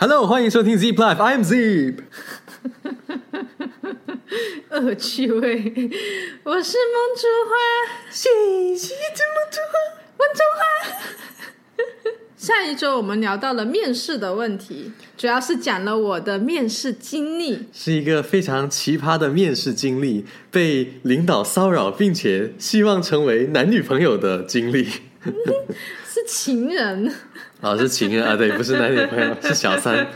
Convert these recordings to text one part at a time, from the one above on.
Hello，欢迎收听 Zip Life，I'm Zip。恶趣味，我是梦竹花，谢谢梦竹花，梦竹花。下一周我们聊到了面试的问题，主要是讲了我的面试经历，是一个非常奇葩的面试经历，被领导骚扰，并且希望成为男女朋友的经历。是情人，老，是情人啊，对，不是男女朋友，是小三。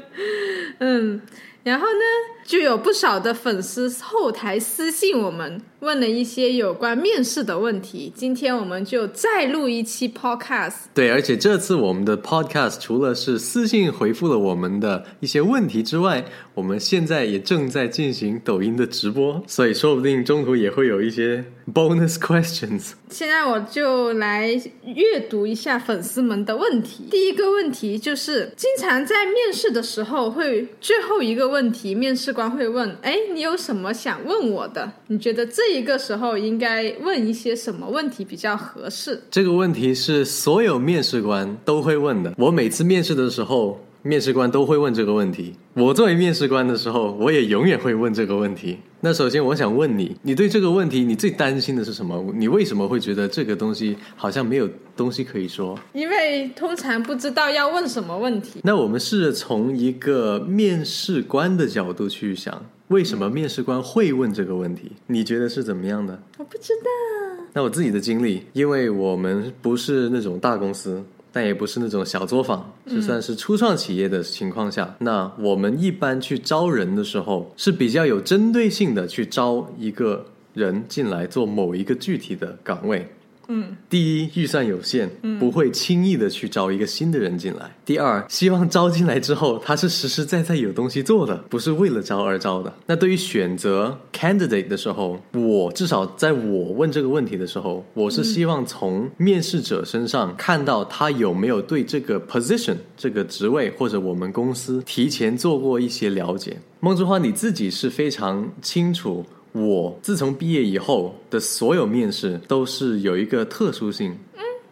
嗯，然后呢，就有不少的粉丝后台私信我们。问了一些有关面试的问题，今天我们就再录一期 podcast。对，而且这次我们的 podcast 除了是私信回复了我们的一些问题之外，我们现在也正在进行抖音的直播，所以说不定中途也会有一些 bonus questions。现在我就来阅读一下粉丝们的问题。第一个问题就是，经常在面试的时候会最后一个问题，面试官会问：“哎，你有什么想问我的？你觉得这？”这个时候应该问一些什么问题比较合适？这个问题是所有面试官都会问的。我每次面试的时候，面试官都会问这个问题。我作为面试官的时候，我也永远会问这个问题。那首先，我想问你，你对这个问题，你最担心的是什么？你为什么会觉得这个东西好像没有东西可以说？因为通常不知道要问什么问题。那我们试着从一个面试官的角度去想。为什么面试官会问这个问题？你觉得是怎么样的？我不知道。那我自己的经历，因为我们不是那种大公司，但也不是那种小作坊，就算是初创企业的情况下，那我们一般去招人的时候是比较有针对性的去招一个人进来做某一个具体的岗位。嗯，第一，预算有限，不会轻易的去招一个新的人进来。第二，希望招进来之后，他是实实在在有东西做的，不是为了招而招的。那对于选择 candidate 的时候，我至少在我问这个问题的时候，我是希望从面试者身上看到他有没有对这个 position 这个职位或者我们公司提前做过一些了解。孟之花，你自己是非常清楚。我自从毕业以后的所有面试都是有一个特殊性，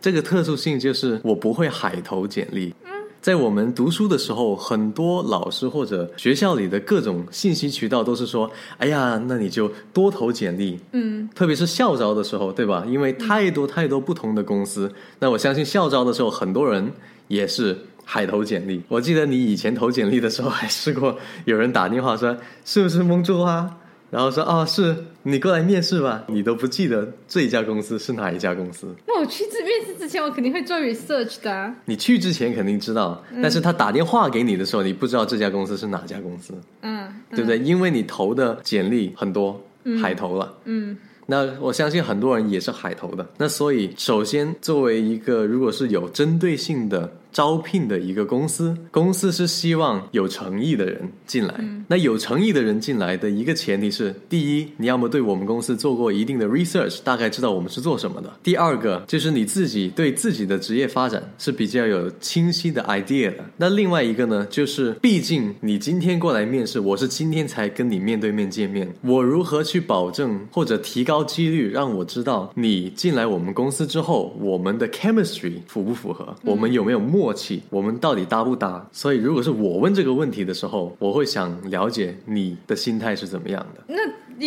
这个特殊性就是我不会海投简历。在我们读书的时候，很多老师或者学校里的各种信息渠道都是说：“哎呀，那你就多投简历。”嗯，特别是校招的时候，对吧？因为太多太多不同的公司，那我相信校招的时候，很多人也是海投简历。我记得你以前投简历的时候，还试过有人打电话说：“是不是蒙住啊？”然后说哦，是你过来面试吧，你都不记得这一家公司是哪一家公司？那我去这面试之前，我肯定会做 research 的。你去之前肯定知道，但是他打电话给你的时候，你不知道这家公司是哪家公司，嗯，对不对？因为你投的简历很多，海投了，嗯。那我相信很多人也是海投的。那所以，首先作为一个如果是有针对性的。招聘的一个公司，公司是希望有诚意的人进来。那有诚意的人进来的一个前提是：第一，你要么对我们公司做过一定的 research，大概知道我们是做什么的；第二个就是你自己对自己的职业发展是比较有清晰的 idea 的。那另外一个呢，就是毕竟你今天过来面试，我是今天才跟你面对面见面，我如何去保证或者提高几率，让我知道你进来我们公司之后，我们的 chemistry 符不符合，我们有没有默。默契，我们到底搭不搭？所以，如果是我问这个问题的时候，我会想了解你的心态是怎么样的。那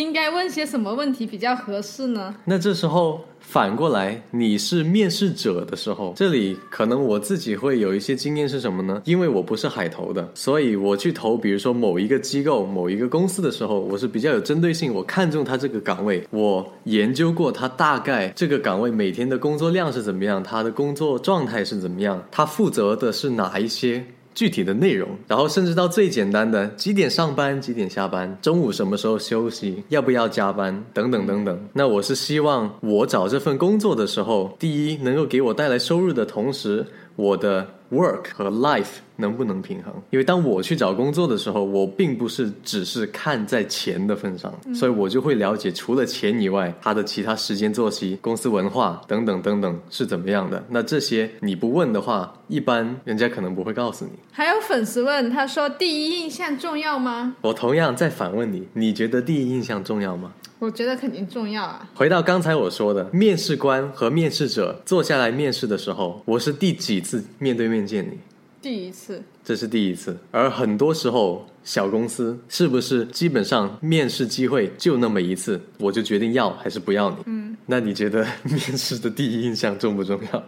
应该问些什么问题比较合适呢？那这时候。反过来，你是面试者的时候，这里可能我自己会有一些经验是什么呢？因为我不是海投的，所以我去投，比如说某一个机构、某一个公司的时候，我是比较有针对性。我看中他这个岗位，我研究过他大概这个岗位每天的工作量是怎么样，他的工作状态是怎么样，他负责的是哪一些。具体的内容，然后甚至到最简单的几点上班、几点下班、中午什么时候休息、要不要加班等等等等。那我是希望我找这份工作的时候，第一能够给我带来收入的同时，我的 work 和 life。能不能平衡？因为当我去找工作的时候，我并不是只是看在钱的份上，所以我就会了解除了钱以外，他的其他时间作息、公司文化等等等等是怎么样的。那这些你不问的话，一般人家可能不会告诉你。还有粉丝问，他说：“第一印象重要吗？”我同样在反问你，你觉得第一印象重要吗？我觉得肯定重要啊。回到刚才我说的，面试官和面试者坐下来面试的时候，我是第几次面对面见你？第一次，这是第一次。而很多时候，小公司是不是基本上面试机会就那么一次，我就决定要还是不要你？嗯，那你觉得 面试的第一印象重不重要？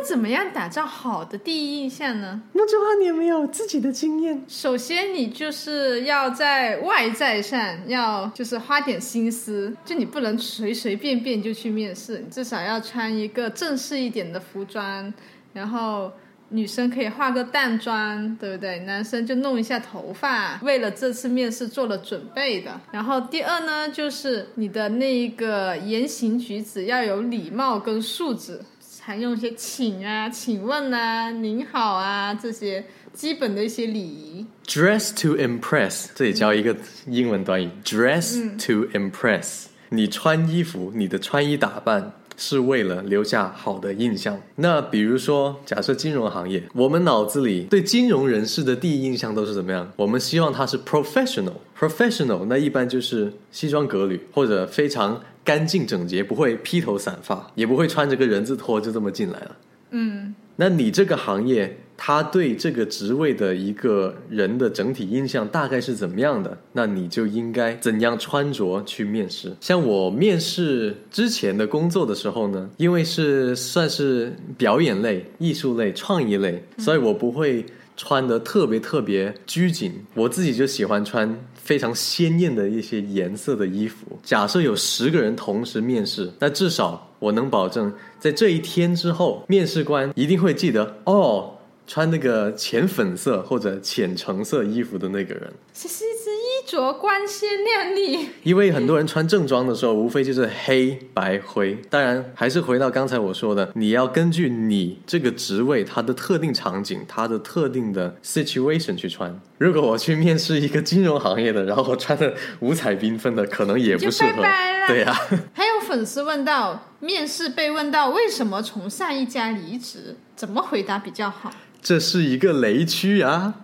那怎么样打造好的第一印象呢？那句话你有没有自己的经验？首先，你就是要在外在上要就是花点心思，就你不能随随便便就去面试，你至少要穿一个正式一点的服装，然后女生可以化个淡妆，对不对？男生就弄一下头发，为了这次面试做了准备的。然后第二呢，就是你的那一个言行举止要有礼貌跟素质。常用一些请啊、请问啊、您好啊这些基本的一些礼仪。Dress to impress，这里教一个英文短语。Dress to impress，你穿衣服，你的穿衣打扮是为了留下好的印象。那比如说，假设金融行业，我们脑子里对金融人士的第一印象都是怎么样？我们希望他是 professional。professional，那一般就是西装革履或者非常干净整洁，不会披头散发，也不会穿着个人字拖就这么进来了。嗯，那你这个行业，他对这个职位的一个人的整体印象大概是怎么样的？那你就应该怎样穿着去面试？像我面试之前的工作的时候呢，因为是算是表演类、艺术类、创意类，所以我不会穿的特别特别拘谨，我自己就喜欢穿非常鲜艳的一些颜色的衣服。假设有十个人同时面试，那至少我能保证，在这一天之后，面试官一定会记得哦，穿那个浅粉色或者浅橙色衣服的那个人。是一只衣着光鲜亮丽。因为很多人穿正装的时候，无非就是黑白灰。当然，还是回到刚才我说的，你要根据你这个职位它的特定场景、它的特定的 situation 去穿。如果我去面试一个金融行业的，然后我穿的五彩缤纷的，可能也不适合。拜拜了对呀、还有粉丝问到，面试被问到为什么从上一家离职，怎么回答比较好？这是一个雷区啊。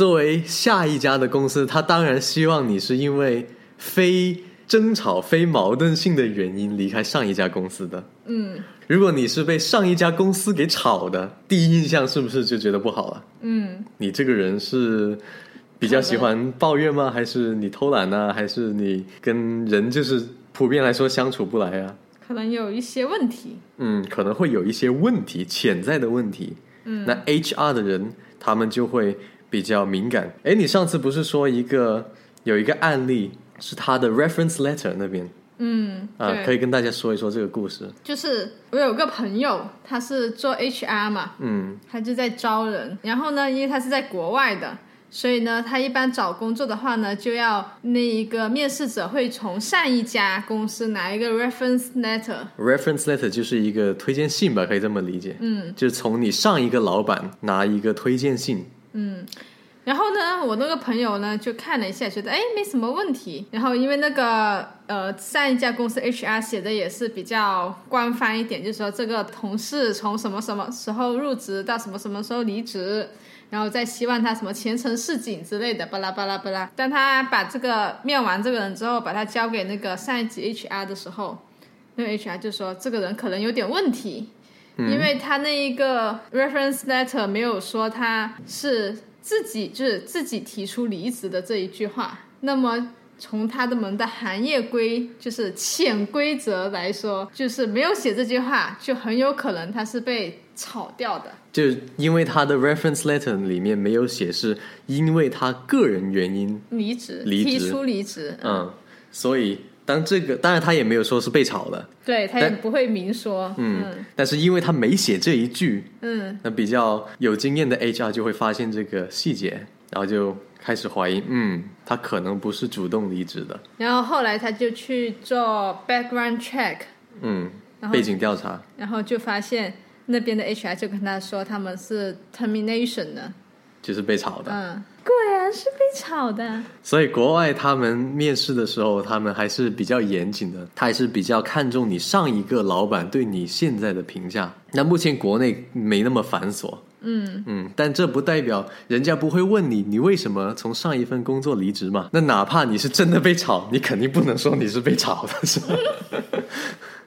作为下一家的公司，他当然希望你是因为非争吵、非矛盾性的原因离开上一家公司的。嗯如果你是被上一家公司给炒的，第一印象是不是就觉得不好了？嗯，你这个人是比较喜欢抱怨吗？还是你偷懒呢、还是你跟人就是普遍来说相处不来啊？可能有一些问题。嗯，可能会有一些问题，潜在的问题。嗯，那 HR 的人他们就会比较敏感。哎，你上次不是说一个有一个案例是他的 reference letter 那边嗯，啊，可以跟大家说一说这个故事。就是我有个朋友，他是做 HR 嘛，嗯他就在招人。然后呢，因为他是在国外的，所以呢，他一般找工作的话呢，就要那一个面试者会从上一家公司拿一个 reference letter。，reference letter 就是一个推荐信吧，可以这么理解。嗯，就是从你上一个老板拿一个推荐信。嗯然后呢，我那个朋友呢就看了一下，觉得哎没什么问题。然后因为那个呃上一家公司 HR 写的也是比较官方一点，就是说这个同事从什么什么时候入职到什么什么时候离职，然后再希望他什么前程似锦之类的，巴拉巴拉巴拉。当他把这个面完这个人之后，把他交给那个上一级 HR 的时候，那个 HR 就说这个人可能有点问题。因为他那一个 reference letter 没有说他是自己就是自己提出离职的这一句话，那么从他的们的行业规就是潜规则来说，就是没有写这句话，就很有可能他是被炒掉的。就因为他的 reference letter 里面没有写是因为他个人原因，离职，离职提出离职，嗯，所以当这个当然他也没有说是被炒的，对他也不会明说，嗯，但是因为他没写这一句，嗯那比较有经验的 HR 就会发现这个细节，然后就开始怀疑，嗯，他可能不是主动离职的，然后后来他就去做 background check，嗯，背景调查，然后就发现那边的 HR 就跟他说他们是 termination 的，就是被炒的。嗯，果然是被炒的。所以国外他们面试的时候，他们还是比较严谨的，他还是比较看重你上一个老板对你现在的评价。那目前国内没那么繁琐，嗯，嗯，但这不代表人家不会问你，你为什么从上一份工作离职嘛？那哪怕你是真的被炒，你肯定不能说你是被炒的，是吧？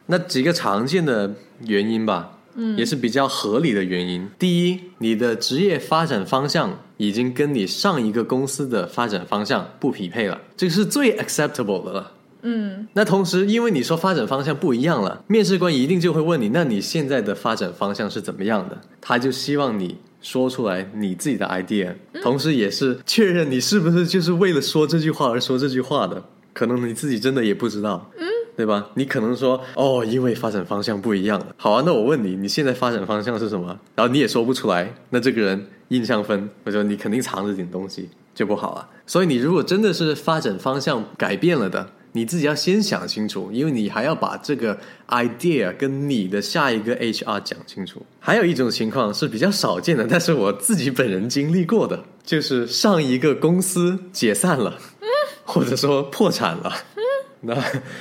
那几个常见的原因吧，嗯，也是比较合理的原因。第一，你的职业发展方向已经跟你上一个公司的发展方向不匹配了，这个是最 acceptable 的了。嗯，那同时，因为你说发展方向不一样了，面试官一定就会问你，那你现在的发展方向是怎么样的？他就希望你说出来你自己的 idea，同时也是确认你是不是就是为了说这句话而说这句话的。可能你自己真的也不知道，嗯，对吧？你可能说哦，因为发展方向不一样了。好啊，那我问你，你现在发展方向是什么？然后你也说不出来，那这个人印象分，我说你肯定藏着点东西，就不好了。所以你如果真的是发展方向改变了的，你自己要先想清楚，因为你还要把这个 idea 跟你的下一个 HR 讲清楚。还有一种情况是比较少见的，但是我自己本人经历过的，就是上一个公司解散了。或者说破产了，那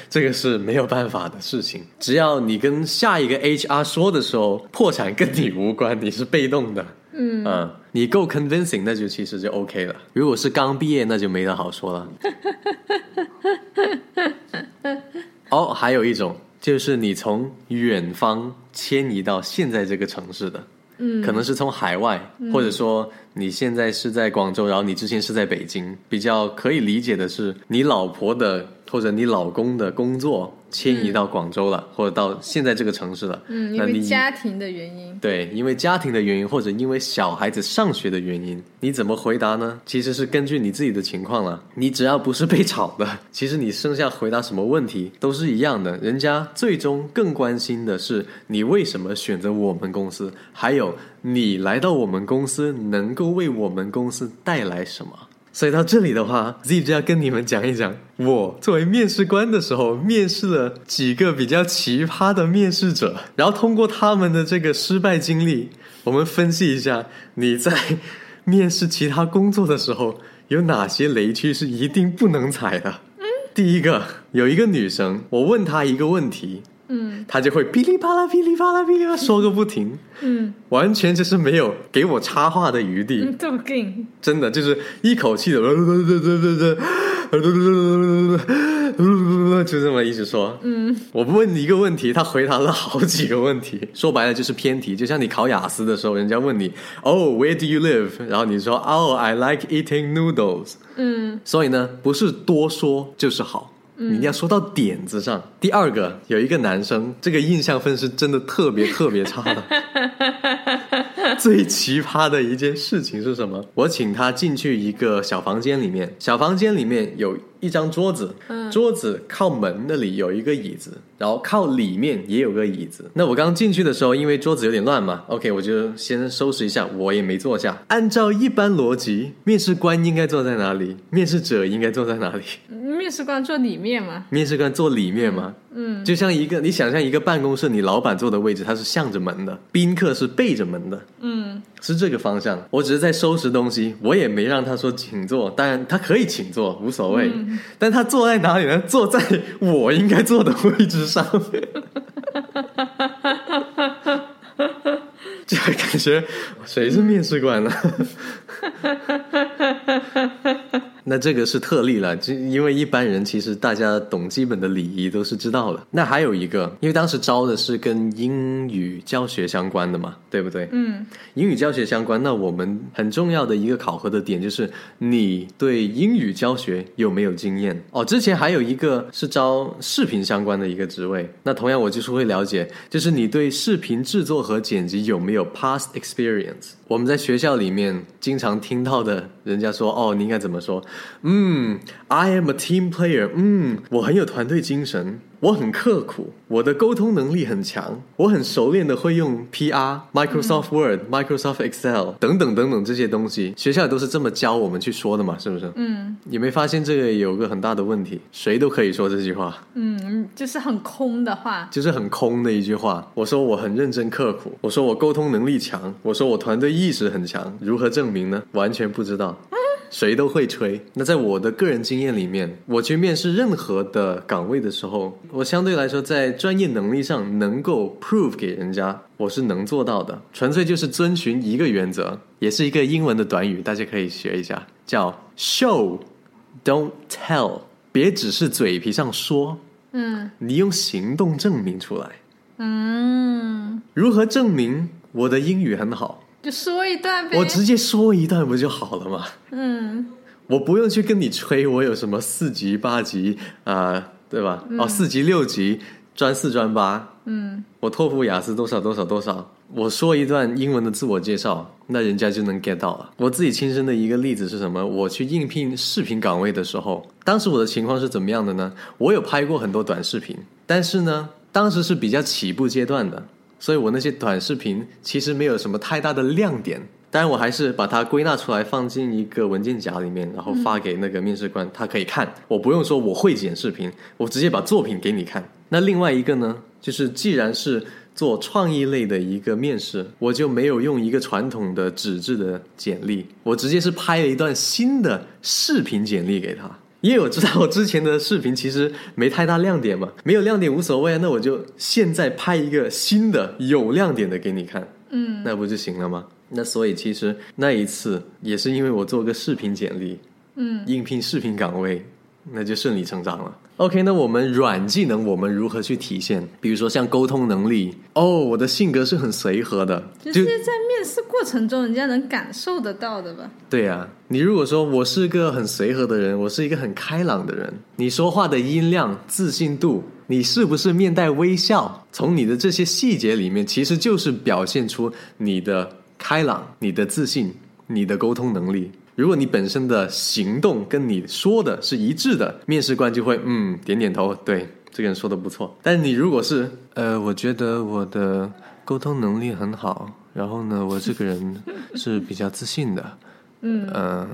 这个是没有办法的事情。只要你跟下一个 HR 说的时候，破产跟你无关，你是被动的。嗯，啊，你够 convincing，那就其实就 OK 了。如果是刚毕业，那就没得好说了。哦，还有一种就是你从远方迁移到现在这个城市的。嗯，可能是从海外，或者说你现在是在广州，然后你之前是在北京。比较可以理解的是，你老婆的或者你老公的工作。迁移到广州了，或者到现在这个城市了。嗯，因为家庭的原因。对，因为家庭的原因，或者因为小孩子上学的原因，你怎么回答呢？其实是根据你自己的情况了。你只要不是被炒的，其实你剩下回答什么问题都是一样的。人家最终更关心的是你为什么选择我们公司，还有你来到我们公司能够为我们公司带来什么。所以到这里的话，Z 就要跟你们讲一讲，我作为面试官的时候，面试了几个比较奇葩的面试者，然后通过他们的这个失败经历，我们分析一下你在面试其他工作的时候有哪些雷区是一定不能踩的。第一个，有一个女生，我问她一个问题。嗯，他就会噼里啪啦、噼里啪啦、噼里啪啦说个不停，嗯，完全就是没有给我插话的余地，这么劲，真的就是一口气的，就这么一直说，嗯，我问你一个问题，他回答了好几个问题，说白了就是偏题，就像你考雅思的时候，人家问你，Oh, where do you live？然后你说，Oh, I like eating noodles。嗯，所以呢，不是多说就是好。你要说到点子上。第二个，有一个男生，这个印象分是真的特别特别差的。最奇葩的一件事情是什么？我请他进去一个小房间里面，小房间里面有。一张桌子，桌子靠门那里有一个椅子，然后靠里面也有个椅子。那我刚进去的时候，因为桌子有点乱嘛，OK，我就先收拾一下，我也没坐下。按照一般逻辑，面试官应该坐在哪里？面试者应该坐在哪里？面试官坐里面吗？面试官坐里面吗？嗯，就像一个你想象一个办公室，你老板坐的位置，他是向着门的，宾客是背着门的。嗯。是这个方向，我只是在收拾东西，我也没让他说请坐，当然他可以请坐，无所谓。但他坐在哪里呢？坐在我应该坐的位置上面，就感觉谁是面试官呢？那这个是特例了，就因为一般人其实大家懂基本的礼仪都是知道了。那还有一个，因为当时招的是跟英语教学相关的嘛，对不对？嗯，英语教学相关，那我们很重要的一个考核的点就是你对英语教学有没有经验哦。之前还有一个是招视频相关的一个职位，那同样我就是会了解，就是你对视频制作和剪辑有没有 past experience。我们在学校里面经常听到的，人家说哦，你应该怎么说？嗯，I am a team player。嗯，我很有团队精神。我很刻苦，我的沟通能力很强，我很熟练的会用 PR、Microsoft Word、Microsoft Excel 等等等等这些东西，学校都是这么教我们去说的嘛，是不是？嗯，你没发现这个有个很大的问题？谁都可以说这句话，嗯，就是很空的话，就是很空的一句话。我说我很认真刻苦，我说我沟通能力强，我说我团队意识很强，如何证明呢？完全不知道。谁都会吹。那在我的个人经验里面，我去面试任何的岗位的时候，我相对来说在专业能力上能够 prove 给人家，我是能做到的。纯粹就是遵循一个原则，也是一个英文的短语，大家可以学一下，叫 show，don't tell。别只是嘴皮上说，嗯，你用行动证明出来。嗯，如何证明我的英语很好？就说一段呗。我直接说一段不就好了吗？嗯我不用去跟你吹，我有什么四级、八级啊、对吧？哦，四级、六级，专四、专八，嗯我托福、雅思多少多少多少，我说一段英文的自我介绍，那人家就能 get 到了。我自己亲身的一个例子是什么？我去应聘视频岗位的时候，当时我的情况是怎么样的呢？我有拍过很多短视频，但是呢，当时是比较起步阶段的，所以我那些短视频其实没有什么太大的亮点。当然，我还是把它归纳出来，放进一个文件夹里面，然后发给那个面试官，他可以看。我不用说我会剪视频，我直接把作品给你看。那另外一个呢，就是既然是做创意类的一个面试，我就没有用一个传统的纸质的简历，我直接是拍了一段新的视频简历给他。因为我知道我之前的视频其实没太大亮点嘛，没有亮点无所谓啊，那我就现在拍一个新的有亮点的给你看。嗯那不就行了吗？那所以其实那一次也是因为我做个视频简历，嗯应聘视频岗位，那就顺理成章了。OK，那我们软技能我们如何去体现？比如说像沟通能力，哦，我的性格是很随和的，就是在面试过程中，人家能感受得到的吧？对呀、你如果说我是个很随和的人，我是一个很开朗的人，你说话的音量、自信度，你是不是面带微笑？从你的这些细节里面，其实就是表现出你的开朗、你的自信、你的沟通能力。如果你本身的行动跟你说的是一致的，面试官就会嗯点点头，对这个人说的不错。但你如果是呃，我觉得我的沟通能力很好，然后呢，我这个人是比较自信的，嗯嗯，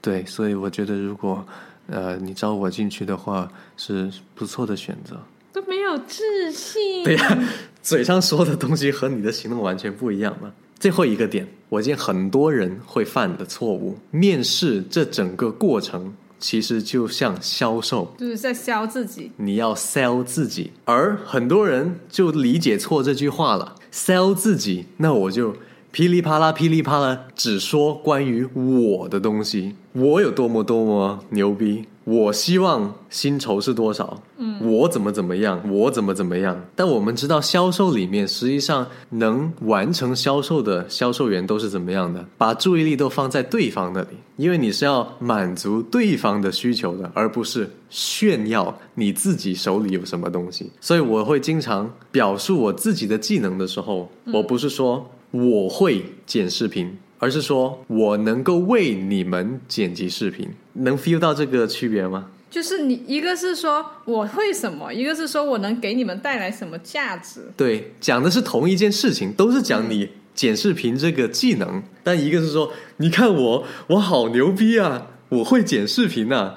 对，所以我觉得如果呃你招我进去的话，是不错的选择。都没有自信。对呀、嘴上说的东西和你的行动完全不一样嘛。最后一个点，我见很多人会犯的错误，面试这整个过程其实就像销售，就是在销自己。你要 sell 自己，而很多人就理解错这句话了。sell 自己，那我就噼里啪啦、噼里啪啦，只说关于我的东西，我有多么多么牛逼，我希望薪酬是多少，嗯，我怎么怎么样，我怎么怎么样。但我们知道，销售里面实际上能完成销售的销售员都是怎么样的？把注意力都放在对方那里，因为你是要满足对方的需求的，而不是炫耀你自己手里有什么东西。所以我会经常表述我自己的技能的时候，我不是说我会剪视频。而是说我能够为你们剪辑视频，能 feel 到这个区别吗？就是你一个是说我会什么，一个是说我能给你们带来什么价值。对，讲的是同一件事情，都是讲你剪视频这个技能，但一个是说，你看我，我好牛逼啊，我会剪视频呐、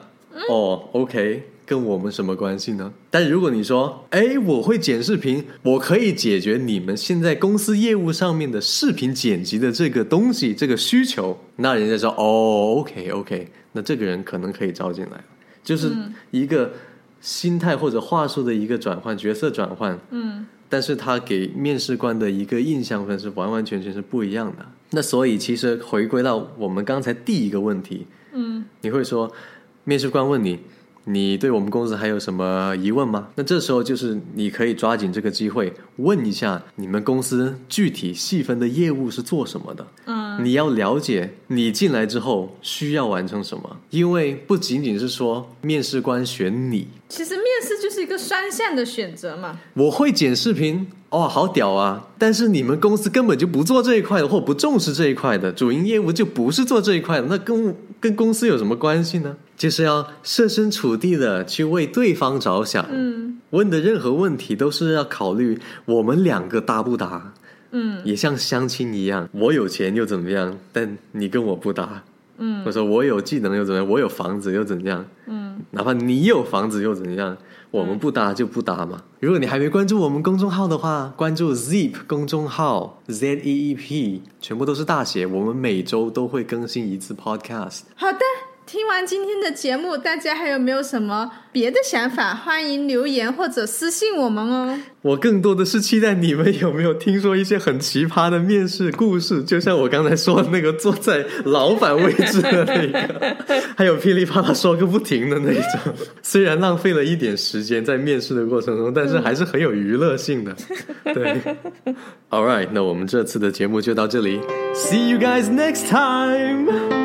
哦，OK，跟我们什么关系呢？但如果你说，哎，我会剪视频，我可以解决你们现在公司业务上面的视频剪辑的这个东西，这个需求，那人家说，哦，OK，OK，那这个人可能可以招进来，就是一个心态或者话术的一个转换，角色转换，嗯但是他给面试官的一个印象分是完完全全是不一样的。那所以其实回归到我们刚才第一个问题，嗯你会说，面试官问你，你对我们公司还有什么疑问吗？那这时候就是你可以抓紧这个机会问一下你们公司具体细分的业务是做什么的。嗯你要了解你进来之后需要完成什么，因为不仅仅是说面试官选你，其实面试就是一个双向的选择嘛。我会剪视频，哦，好屌啊！但是你们公司根本就不做这一块的，或不重视这一块的，主营业务就不是做这一块的，那跟跟公司有什么关系呢？就是要设身处地的去为对方着想，嗯问的任何问题都是要考虑我们两个搭不搭，嗯也像相亲一样，我有钱又怎么样？但你跟我不搭，嗯我说我有技能又怎么样？我有房子又怎样？嗯哪怕你有房子又怎样？我们不搭就不搭嘛。如果你还没关注我们公众号的话，关注 Zeep 公众号 Z E E P，全部都是大写。我们每周都会更新一次 Podcast。好的，听完今天的节目，大家还有没有什么别的想法？欢迎留言或者私信我们哦。我更多的是期待你们有没有听说一些很奇葩的面试故事，就像我刚才说的那个坐在老板位置的那个，还有噼里啪啦说个不停的那种。虽然浪费了一点时间在面试的过程中，但是还是很有娱乐性的。对，All right，那我们这次的节目就到这里，See you guys next time。